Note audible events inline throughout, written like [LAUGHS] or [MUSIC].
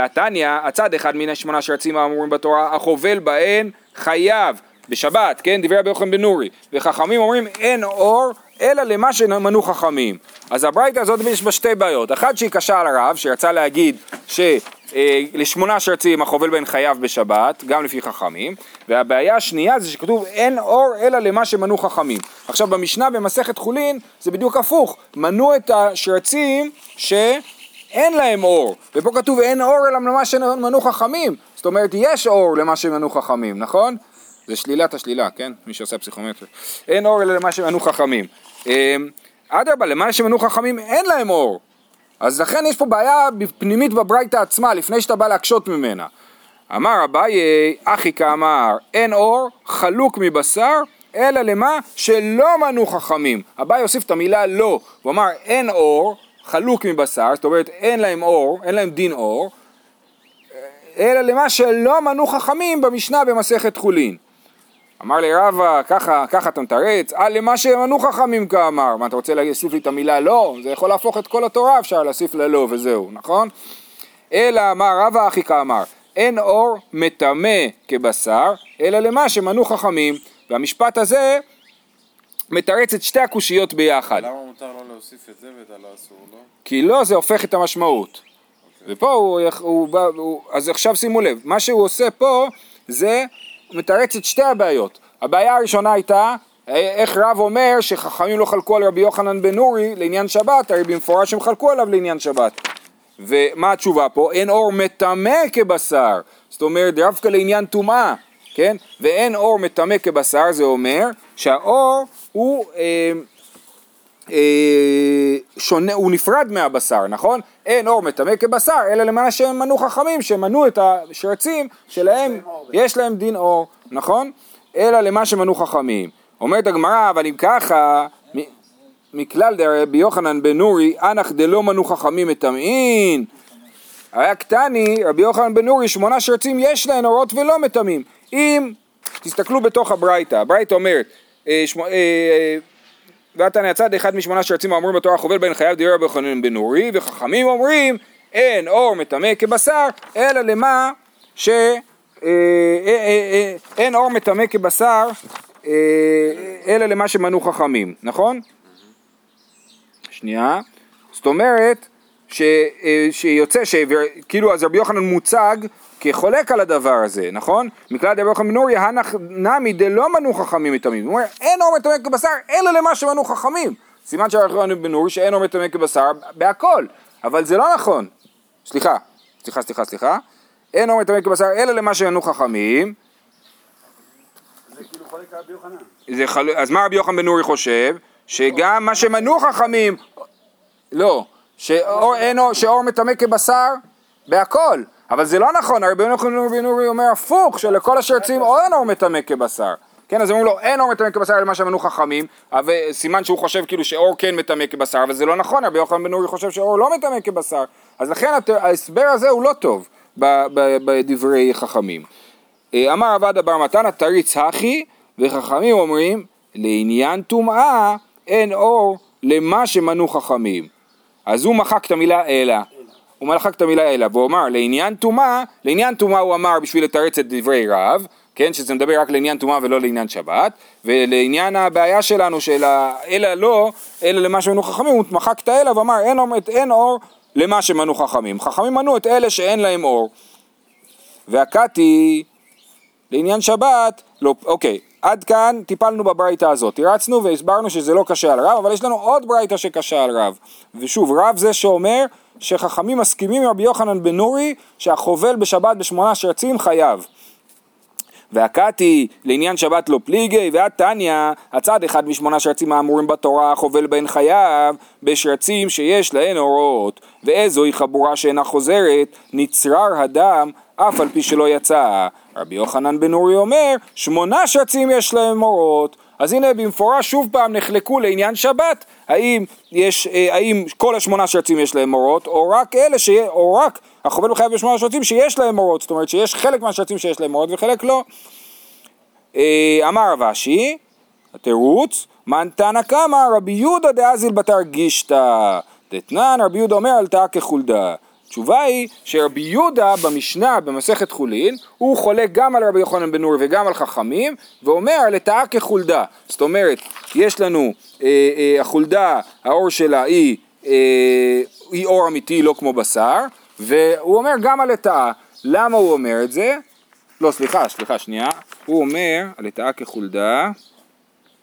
התניא, הצד אחד מן השמונה שרצים האמורים בתורה, החובל בהן חייב, בשבת, כן, דברי רבי יוחנן בן נורי, וחכמים אומרים אין אור אלא למה שמנו חכמים. אז הברייתא הזאת יש בה שתי בעיות, אחת שהיא קשה על הרב, שרצה להגיד שלשמונה אה, שרצים החובל בהן חייב בשבת, גם לפי חכמים, והבעיה השנייה זה שכתוב אין אור אלא למה שמנו חכמים. עכשיו במשנה במסכת חולין זה בדיוק הפוך, מנו את השרצים ש... אין להם אור, ופה כתוב אין אור אלא למה שמנו חכמים, זאת אומרת יש אור למה שמנו חכמים, נכון? זה שלילת השלילה, כן? מי שעושה פסיכומטרי. אין אור אלא למה שמנו חכמים. אמ, אדרבה, למה שמנו חכמים אין להם אור. אז לכן יש פה בעיה פנימית בברייתא עצמה, לפני שאתה בא להקשות ממנה. אמר אביי, אחי כאמר, אין אור חלוק מבשר, אלא למה שלא מנו חכמים. אביי הוסיף את המילה לא, הוא אמר אין אור, חלוק מבשר, זאת אומרת אין להם אור, אין להם דין אור, אלא למה שלא מנו חכמים במשנה במסכת חולין. אמר לי רבא, ככה, ככה אתה מתרץ, אה למה שמנו חכמים כאמר, מה אתה רוצה להוסיף לי את המילה לא? זה יכול להפוך את כל התורה, אפשר להוסיף ללא וזהו, נכון? אלא אמר רבא אחי כאמר, אין אור מטמא כבשר, אלא למה שמנו חכמים, והמשפט הזה מתרץ את שתי הקושיות ביחד. למה מותר לו להוסיף את זה ואת הלא אסור לו? כי לא זה הופך את המשמעות. Okay. ופה הוא, הוא, הוא, הוא, אז עכשיו שימו לב, מה שהוא עושה פה זה מתרץ את שתי הבעיות. הבעיה הראשונה הייתה איך רב אומר שחכמים לא חלקו על רבי יוחנן בן נורי לעניין שבת, הרי במפורש הם חלקו עליו לעניין שבת. ומה התשובה פה? אין אור מטמא כבשר, זאת אומרת דווקא לעניין טומאה, כן? ואין אור מטמא כבשר, זה אומר שהאור הוא אה, אה, שונה, הוא נפרד מהבשר, נכון? אין אור מטמא כבשר, אלא למה שהם מנו חכמים, שמנו את השרצים שלהם, יש להם דין אור, נכון? אלא למה שמנו חכמים. אומרת הגמרא, אבל אם ככה, מכלל דרבי יוחנן בן נורי, אנח דלא מנו חכמים מטמאין. היה קטני, רבי יוחנן בן נורי, שמונה שרצים יש להן אורות ולא מטמאים. אם, תסתכלו בתוך הברייתא, הברייתא אומרת, ועתנא הצד אחד משמונה שרצים האמורים בתורה חובל בין חייו דיבר בחנון בן נורי וחכמים אומרים אין אור מטמא כבשר אלא למה ש... אה, אה, אה, אין אור מטמא כבשר אלא למה שמנו חכמים, נכון? שנייה, זאת אומרת ש, שיוצא שכאילו אז רבי יוחנן מוצג כחולק על הדבר הזה, נכון? מכלל דבר יוחנן בן אוריה, הנח נמי דלא מנו חכמים מטמאים. הוא אומר, אין אור מטמא כבשר, אלא למה שמנו חכמים. סימן של רבי יוחנן בן אורי שאין אור מטמא כבשר בהכל, אבל זה לא נכון. סליחה, סליחה, סליחה, סליחה. אין אור מטמא כבשר, אלא למה שמנו חכמים. זה כאילו חולק על רבי יוחנן. חל... אז מה רבי יוחנן בן אורי חושב? שגם מה שמנו חכמים, לא, שאור, אין אור, שאור מטמא כבשר בהכל. אבל זה לא נכון, הרבי יוחנן בן אומר הפוך, שלכל השרצים אין אור מטמא כבשר. כן, אז אומרים לו, אין אור מטמא כבשר אלא מה שאמנו חכמים, סימן שהוא חושב כאילו שאור כן מטמא כבשר, אבל זה לא נכון, רבי יוחנן בן אורי חושב שאור לא מטמא כבשר, אז לכן ההסבר הזה הוא לא טוב בדברי חכמים. אה, אמר עבד בר מתנא תריץ הכי, וחכמים אומרים, לעניין טומאה אין אור למה שמנו חכמים. אז הוא מחק את המילה אלא. הוא מחק את המילה אלא, והוא אמר לעניין טומאה, לעניין טומאה הוא אמר בשביל לתרץ את דברי רב, כן, שזה מדבר רק לעניין טומאה ולא לעניין שבת, ולעניין הבעיה שלנו של אלא לא, אלא למה שמנו חכמים, הוא מחק את האלא ואמר אין, אין אור למה שמנו חכמים. חכמים מנו את אלה שאין להם אור. והקתי לעניין שבת, לא, אוקיי, עד כאן טיפלנו בברייתא הזאת, הרצנו והסברנו שזה לא קשה על רב, אבל יש לנו עוד ברייתא שקשה על רב. ושוב, רב זה שאומר שחכמים מסכימים עם רבי יוחנן בן נורי שהחובל בשבת בשמונה שרצים חייב. והקתי לעניין שבת לא פליגי והתניא הצד אחד משמונה שרצים האמורים בתורה חובל בהן חייב בשרצים שיש להן אורות ואיזוהי חבורה שאינה חוזרת נצרר הדם אף על פי שלא יצא. רבי יוחנן בן אורי אומר שמונה שרצים יש להם אורות אז הנה במפורש שוב פעם נחלקו לעניין שבת. האם, יש, אה, האם כל השמונה שרצים יש להם אורות או רק אלה, ש... או רק החובל בחייב בשמונה שרצים שיש להם אורות זאת אומרת שיש חלק מהשרצים שיש להם אורות וחלק לא. אה, אמר רב אשי התירוץ מן תנא קמא רבי יהודה דאזיל בתר גישתא דתנן רבי יהודה אומר עלתה כחולדה התשובה היא שרבי יהודה במשנה במסכת חולין הוא חולק גם על רבי יוחנן בן נורי וגם על חכמים ואומר לטאה כחולדה זאת אומרת יש לנו אה, אה, החולדה העור שלה היא, אה, היא עור אמיתי לא כמו בשר והוא אומר גם על לטאה למה הוא אומר את זה? לא סליחה סליחה שנייה. הוא אומר על לטאה כחולדה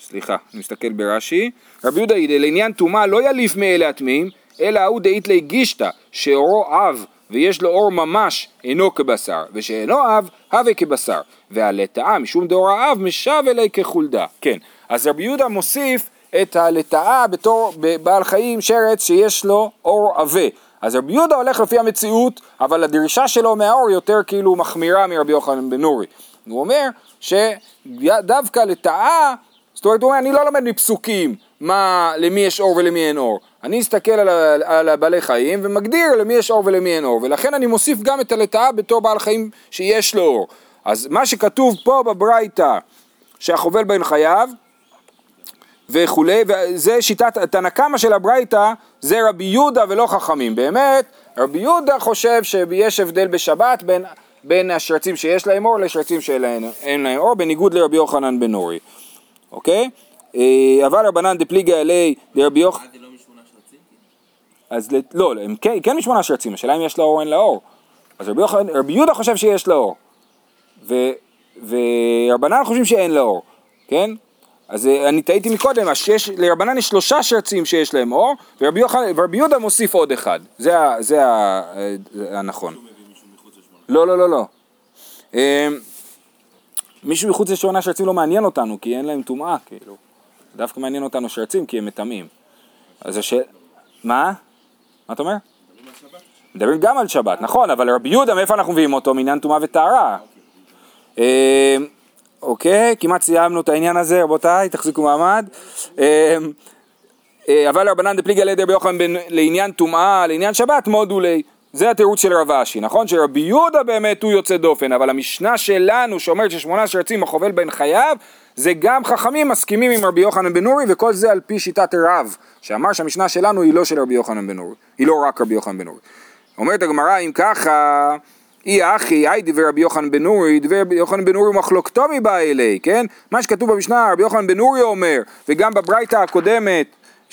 סליחה, אני מסתכל ברש"י, רבי יהודה לעניין טומאה לא יליף מאלה הטמאים, אלא ההוא דאית לי גישתא, שאורו אב ויש לו אור ממש אינו כבשר, ושאינו אב, הווה כבשר, והלטאה משום דאור האב משב אלי כחולדה. כן, אז רבי יהודה מוסיף את הלטאה בתור בעל חיים שרץ שיש לו אור עבה. אז רבי יהודה הולך לפי המציאות, אבל הדרישה שלו מהאור יותר כאילו מחמירה מרבי יוחנן בן נורי. הוא אומר שדווקא לטאה זאת אומרת, הוא אומר, אני לא לומד מפסוקים מה, למי יש אור ולמי אין אור. אני אסתכל על, על הבעלי חיים ומגדיר למי יש אור ולמי אין אור, ולכן אני מוסיף גם את הלטאה בתור בעל חיים שיש לו אור. אז מה שכתוב פה בברייתא, שהחובל בין חייו, וכולי, וזה שיטת, תנא קמא של הברייתא זה רבי יהודה ולא חכמים. באמת, רבי יהודה חושב שיש הבדל בשבת בין, בין השרצים שיש להם אור לשרצים שאין להם אור, בניגוד לרבי יוחנן בן נורי. אוקיי? אה, אבל רבנן דפליגי עלי דרבי יוחנן... לא שרצים? אז לא, הם כן, כן משמונה שרצים, השאלה אם יש אור או אין לו אור. אז רבי, יוחנן, רבי יהודה חושב שיש לו אור, ו, ורבנן חושבים שאין לו אור, כן? אז אה, אני טעיתי מקודם, שיש, לרבנן יש שלושה שרצים שיש להם אור, ורבי, ורבי יהודה מוסיף עוד אחד, זה, זה ה, זה הנכון. לא, לא, לא, לא. מישהו מחוץ לשעונה שרצים לא מעניין אותנו, כי אין להם טומאה, כאילו. דווקא מעניין אותנו שרצים, כי הם מטמאים. אז השאלה... מה? מה אתה אומר? מדברים גם על שבת, נכון, אבל רבי יהודה, מאיפה אנחנו מביאים אותו? מעניין טומאה וטהרה. אה, אוקיי, כמעט סיימנו את העניין הזה, רבותיי, תחזיקו מעמד. אה, אה, אבל רבנן דפליגי על ידי רבי יוחנן לעניין טומאה, לעניין שבת, מודו לי. זה התירוץ של רב אשי, נכון? שרבי יהודה באמת הוא יוצא דופן, אבל המשנה שלנו שאומרת ששמונה שרצים החובל בין חייו, זה גם חכמים מסכימים עם רבי יוחנן בן נורי, וכל זה על פי שיטת רב, שאמר שהמשנה שלנו היא לא של רבי יוחנן בן נורי, היא לא רק רבי יוחנן בן נורי. אומרת הגמרא, אם ככה, אי אחי, אי דבר רבי יוחנן בן נורי, דבר רבי יוחנן בן נורי מחלוקתו מבא אלי, כן? מה שכתוב במשנה, רבי יוחנן בן נורי אומר, וגם בברייתא הקודמת,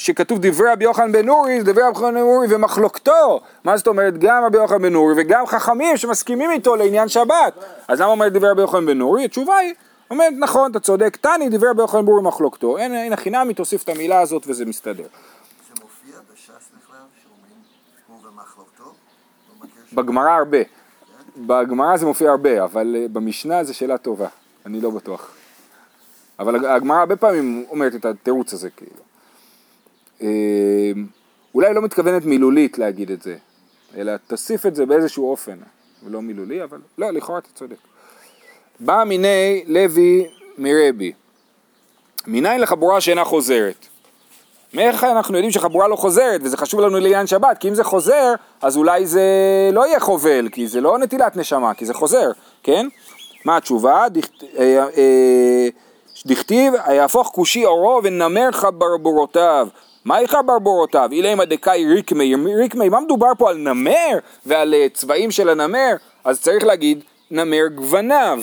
שכתוב דברי רבי יוחנן בן נורי, זה דברי רבי יוחנן בן נורי ומחלוקתו. מה זאת אומרת? גם רבי יוחנן בן נורי וגם חכמים שמסכימים איתו לעניין שבת. אז למה אומרת דברי רבי יוחנן בן נורי? התשובה היא, אומרת נכון, אתה צודק, תני דברי רבי יוחנן בן נורי ומחלוקתו. אין, אין החינמי, תוסיף את המילה הזאת וזה מסתדר. זה מופיע בש"ס בכלל, שאומרים הוא ומחלוקתו? לא מכיר ש- בגמרא הרבה. בגמרא זה מופיע הרבה, אבל אה, במשנה זו שאלה טובה. אני לא בטוח. אבל הגמרא הרבה פעמים אומרת את התירוץ הזה, כאילו. אה, אולי לא מתכוונת מילולית להגיד את זה, אלא תוסיף את זה באיזשהו אופן. לא מילולי, אבל לא, לכאורה אתה צודק. בא מיני לוי מרבי, מניין לחבורה שאינה חוזרת. מאיך אנחנו יודעים שחבורה לא חוזרת, וזה חשוב לנו לעניין שבת, כי אם זה חוזר, אז אולי זה לא יהיה חובל, כי זה לא נטילת נשמה, כי זה חוזר, כן? מה התשובה? דכ- אה, אה, דכתיב, יהפוך כושי אורו ונמר חברבורותיו. מה איך ברבורותיו? אילמה דקאי ריקמי, ריקמי, מה מדובר פה על נמר ועל אה, צבעים של הנמר? אז צריך להגיד נמר גווניו,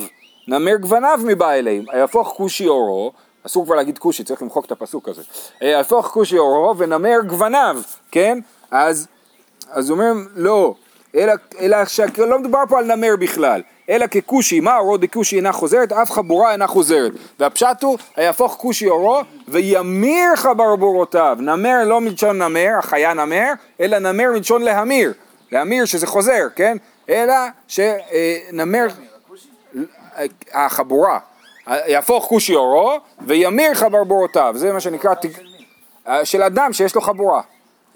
נמר גווניו מבא אליהם, יהפוך כושי אורו, אסור כבר להגיד כושי, צריך למחוק את הפסוק הזה, יהפוך כושי אורו ונמר גווניו, כן? אז, אז אומרים לא, אלא, אלא שלא מדובר פה על נמר בכלל, אלא ככושי, מה אורו דכושי אינה חוזרת, אף חבורה אינה חוזרת. והפשט הוא, היהפוך כושי אורו וימיר חברבורותיו. נמר לא מלשון נמר, החיה נמר, אלא נמר מלשון להמיר. להמיר שזה חוזר, כן? אלא שנמר, החבורה, יהפוך כושי אורו וימיר חברבורותיו. זה מה שנקרא, תק- של אדם שיש לו חבורה.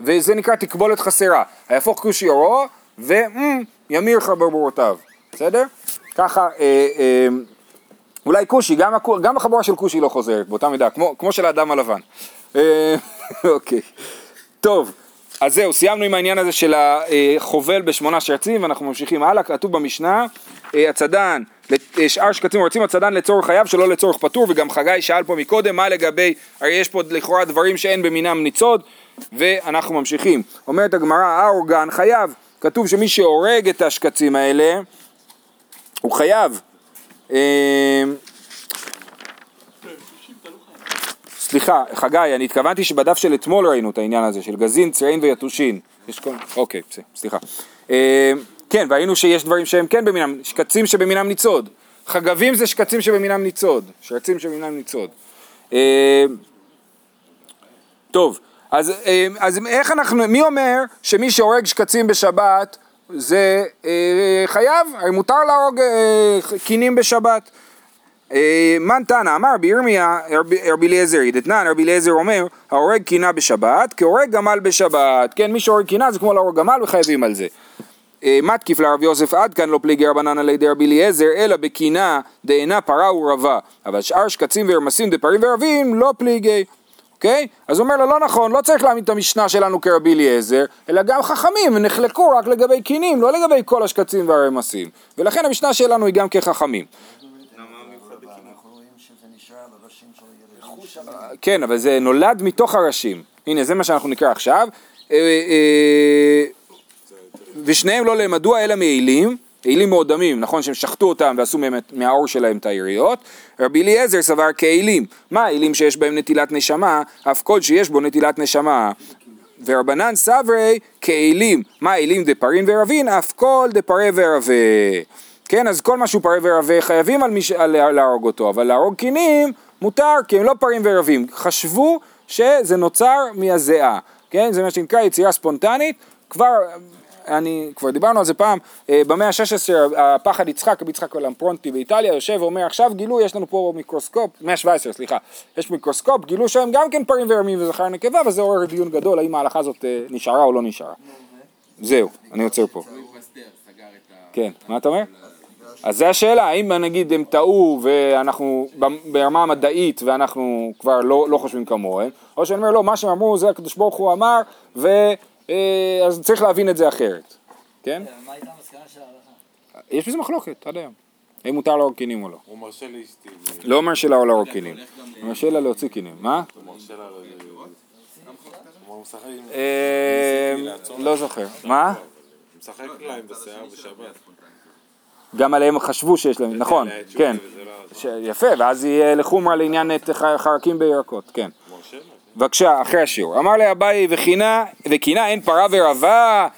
וזה נקרא תקבולת חסרה. היהפוך כושי אורו וימיר חברבורותיו. בסדר? ככה, אה, אה, אולי כושי, גם, גם החבורה של כושי לא חוזרת באותה מידה, כמו, כמו של האדם הלבן. אה, [LAUGHS] אוקיי, טוב, אז זהו, סיימנו עם העניין הזה של החובל בשמונה שרצים, ואנחנו ממשיכים הלאה, כתוב במשנה, אה, הצדן, שאר שקצים רוצים הצדן לצורך חייו שלא לצורך פטור, וגם חגי שאל פה מקודם, מה לגבי, הרי יש פה לכאורה דברים שאין במינם ניצוד, ואנחנו ממשיכים. אומרת הגמרא, האורגן חייב, כתוב שמי שהורג את השקצים האלה, הוא חייב. אה, סליחה, חגי, אני התכוונתי שבדף של אתמול ראינו את העניין הזה, של גזין, צרעין ויתושין. יש כל... אוקיי, סליחה. אה, כן, והראינו שיש דברים שהם כן במינם, שקצים שבמינם ניצוד. חגבים זה שקצים שבמינם ניצוד, שרצים שבמינם ניצוד. אה, טוב, אז, אז איך אנחנו, מי אומר שמי שהורג שקצים בשבת זה אה, חייב? הרי מותר להרוג אה, קינים בשבת. אה, מן תנא אמר בירמיה רבי אליעזר דתנן רבי אליעזר אומר ההורג קינה בשבת כהורג גמל בשבת כן מי שהורג קינה זה כמו להורג גמל וחייבים על זה אה, מתקיף לרב יוסף עד כאן לא פליגי רבנן על ידי רבי אליעזר אלא בקינה דאינה פרה ורבה אבל שאר שקצים ורמסים דפרים ורבים לא פליגי אוקיי? אז הוא אומר לו לא נכון לא צריך להעמיד את המשנה שלנו כרבי אליעזר אלא גם חכמים נחלקו רק לגבי קינים לא לגבי כל השקצים והרמסים ולכן המשנה שלנו היא גם כחכמים. כן, אבל זה נולד מתוך הראשים. הנה, זה מה שאנחנו נקרא עכשיו. אה, אה, ושניהם לא למדוע אלא מעילים, עילים מאוד דמים, נכון שהם שחטו אותם ועשו מהם מהעור שלהם את היריות. רבי אליעזר סבר כעילים. מה העילים שיש בהם נטילת נשמה? אף כל שיש בו נטילת נשמה. ורבנן סברי כעילים. מה העילים דפרין ורבין? אף כל דפרה ורבה. כן, אז כל מה שהוא פרה ורבה חייבים על, מיש... על להרוג אותו, אבל להרוג קינים מותר, כי הם לא פרים ורבים. חשבו שזה נוצר מהזיעה, כן? זה מה שנקרא יצירה ספונטנית. כבר, אני, כבר דיברנו על זה פעם, אה, במאה ה-16 הפחד יצחק, רבי יצחק למפרונטי באיטליה, יושב ואומר עכשיו גילו, יש לנו פה מיקרוסקופ, מאה ה-17 סליחה, יש מיקרוסקופ, גילו שהם גם כן פרים ורמים וזכר נקבה, וזה עורר דיון גדול האם ההלכה הזאת אה, נשארה או לא נשארה. זהו, אני עוצר פה. כן, מה אתה אומר? אז זה השאלה, האם נגיד הם טעו ואנחנו ברמה המדעית ואנחנו כבר לא, לא חושבים כמוהם, או שאני אומר לא, מה שהם אמרו זה הקדוש ברוך הוא אמר, ו, אז צריך להבין את זה אחרת, כן? מה הייתה המסקנה של ההלכה? יש בזה מחלוקת עד היום, האם מותר להרוג קינים או לא. הוא מרשה לאשתי, לא אומר לה או להרוג קינים, הוא מרשה לה להוציא קינים, מה? הוא מרשה לה... אה, לא זוכר, מה? הוא משחק להם בשיער בשבת. גם עליהם חשבו שיש להם, נכון, כן, לא- יפה, ואז יהיה לחומרה לעניין חרקים בירקות, כן. מרשה לה. בבקשה, אחרי השיעור. אמר לאביי וקינה, וקינה אין פרה ורבה?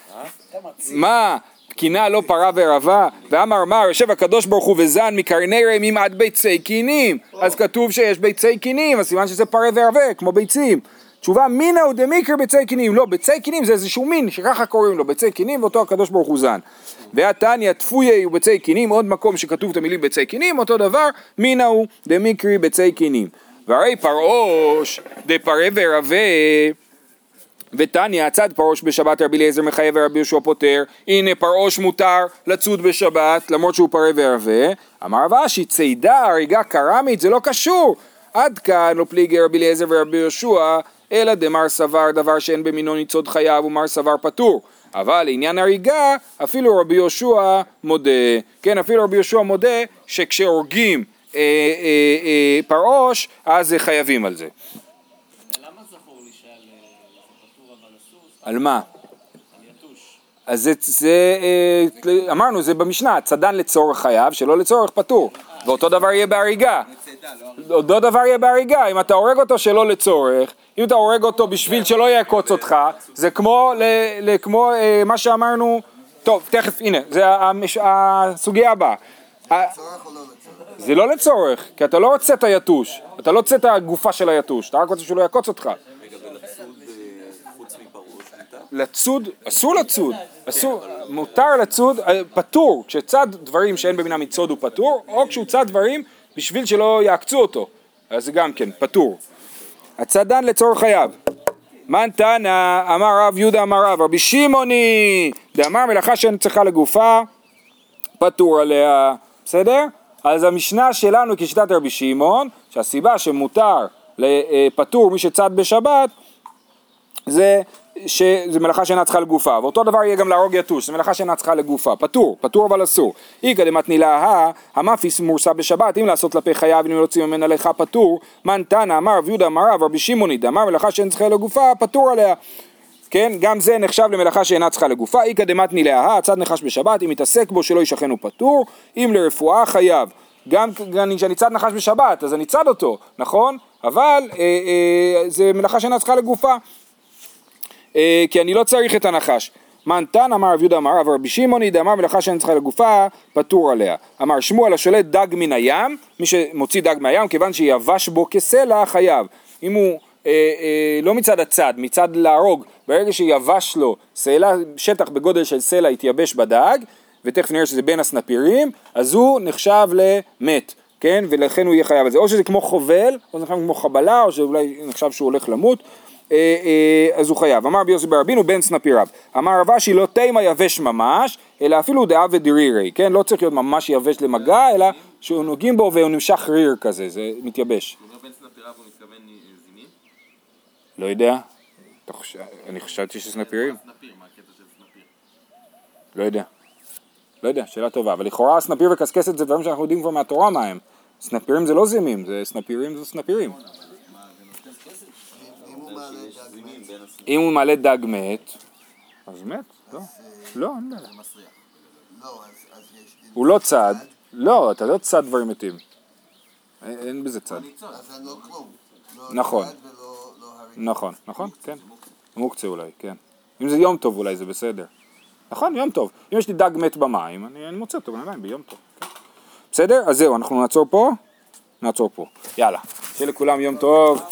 מה? קינה לא פרה ורבה? ואמר מר, יושב הקדוש ברוך הוא וזן מקרני רעמים עד ביצי קינים. אז כתוב שיש ביצי קינים, אז סימן שזה פרה ורבה, כמו ביצים. תשובה, מינה הוא דמיקר ביצי קינים. לא, ביצי קינים זה איזשהו מין, שככה קוראים לו, ביצי קינים, ואותו הקדוש ברוך הוא זן. והתניא תפויי וביצי קינים, עוד מקום שכתוב את המילים ביצי קינים, אותו דבר, מינה הוא דמיקרי ביצי קינים. והרי פרעוש דפרה ורבה ותניא, הצד פרעוש בשבת רבי אליעזר מחייב ורבי יהושע פוטר, הנה פרעוש מותר לצוד בשבת למרות שהוא פרה וערבה, אמר רב אשי צידה הריגה קרמית זה לא קשור, עד כאן לא פליגי רבי אליעזר ורבי יהושע, אלא דמר סבר דבר שאין במינו ניצוד חייו ומר סבר פטור, אבל לעניין הריגה אפילו רבי יהושע מודה, כן אפילו רבי יהושע מודה שכשהורגים פרעוש אז חייבים על זה, למה זכור לי שעל אה, פטור אבל אסור? על מה? אז זה, זה אה, אמרנו, זה במשנה, צדן לצורך חייו, שלא לצורך פטור. ואותו דבר יהיה בהריגה. אותו דבר יהיה בהריגה, אם אתה הורג אותו שלא לצורך, אם אתה הורג אותו בשביל שלא יעקוץ אותך, זה כמו, כמו אה, מה שאמרנו, טוב, תכף, הנה, זה הסוגיה הבאה. לא? זה לא לצורך, כי אתה לא רוצה את היתוש, אתה לא רוצה את הגופה של היתוש, אתה רק רוצה שהוא לא יעקוץ אותך. לצוד, אסור לצוד, אסור, מותר לצוד, אה, פטור, כשצד דברים שאין במינם מצוד הוא פטור, או כשהוא צד דברים בשביל שלא יעקצו אותו, אז זה גם כן, פטור. הצדן לצורך חייו. מן תנא, אמר רב יהודה אמר רב, רבי שמעוני, דאמר מלאכה שאין צריכה לגופה, פטור עליה, בסדר? אז המשנה שלנו כשיטת רבי שמעון, שהסיבה שמותר לפטור מי שצד בשבת זה שזה מלאכה שאינה צריכה לגופה, ואותו דבר יהיה גם להרוג יתוש, זה מלאכה שאינה צריכה לגופה, פטור, פטור אבל אסור. איכא דמתנילה הא, המאפיס מורסה בשבת, אם לעשות כלפי חייו, אם להוציא ממנה לך פטור, מן תנא אמר רב יהודה אמר רב רבי שמעוני, דאמר מלאכה שאין צריכה לגופה, פטור עליה. כן, גם זה נחשב למלאכה שאינה צריכה לגופה, איכא דמתני להאה, צד נחש בשבת, אם יתעסק בו שלא יישכן הוא פטור, אם לרפואה חייב. גם כשאני צד נחש בשבת, אז אני צד אותו, נכון? אבל אה, אה, זה מלאכה שאינה צריכה לגופה, אה, כי אני לא צריך את הנחש. מנתן אמר רב יהודה אמר, אבל רבי שמעוני דאמר מלאכה שאין צריכה לגופה, פטור עליה. אמר שמואל השולט דג מן הים, מי שמוציא דג מהים, כיוון שיבש בו כסלע, חייב. אם הוא לא מצד הצד, מצד להרוג, ברגע שיבש לו סלע, שטח בגודל של סלע התייבש בדג, ותכף נראה שזה בין הסנפירים, אז הוא נחשב למת, כן? ולכן הוא יהיה חייב על זה. או שזה כמו חובל, או שזה כמו חבלה, או שאולי נחשב שהוא הולך למות. אה, אה, אז הוא חייב. אמר רבי יוסי ברבינו בן סנפיריו. אמר רב אשי לא תימה יבש ממש, אלא אפילו דעה ודרירי, כן? לא צריך להיות ממש יבש למגע, אלא שהוא נוגעים בו והוא נמשך ריר כזה, זה מתייבש. הוא אומר בן סנפיריו הוא מתכוון אה, זימים? לא יודע. אני חשבתי שסנפירים. לא יודע. לא יודע, שאלה טובה. אבל לכאורה סנפיר וקשקשת זה דברים שאנחנו יודעים כבר מהתורה מה הם. סנפירים זה לא זימים, זה סנפירים זה סנפירים. אם הוא מעלה דג מת, אז מת, לא. לא, אין בעיה. לא. הוא לא צד. לא, אתה לא צד דברים מתים. אין בזה צד. אז אין לו כלום. לא נכון. נכון, נכון, כן. מוקצה אולי, כן. אם זה יום טוב אולי זה בסדר. נכון, יום טוב. אם יש לי דג מת במים, אני, אני מוצא אותו במים ביום טוב. כן. בסדר? אז זהו, אנחנו נעצור פה? נעצור פה. יאללה. שיהיה לכולם יום טוב.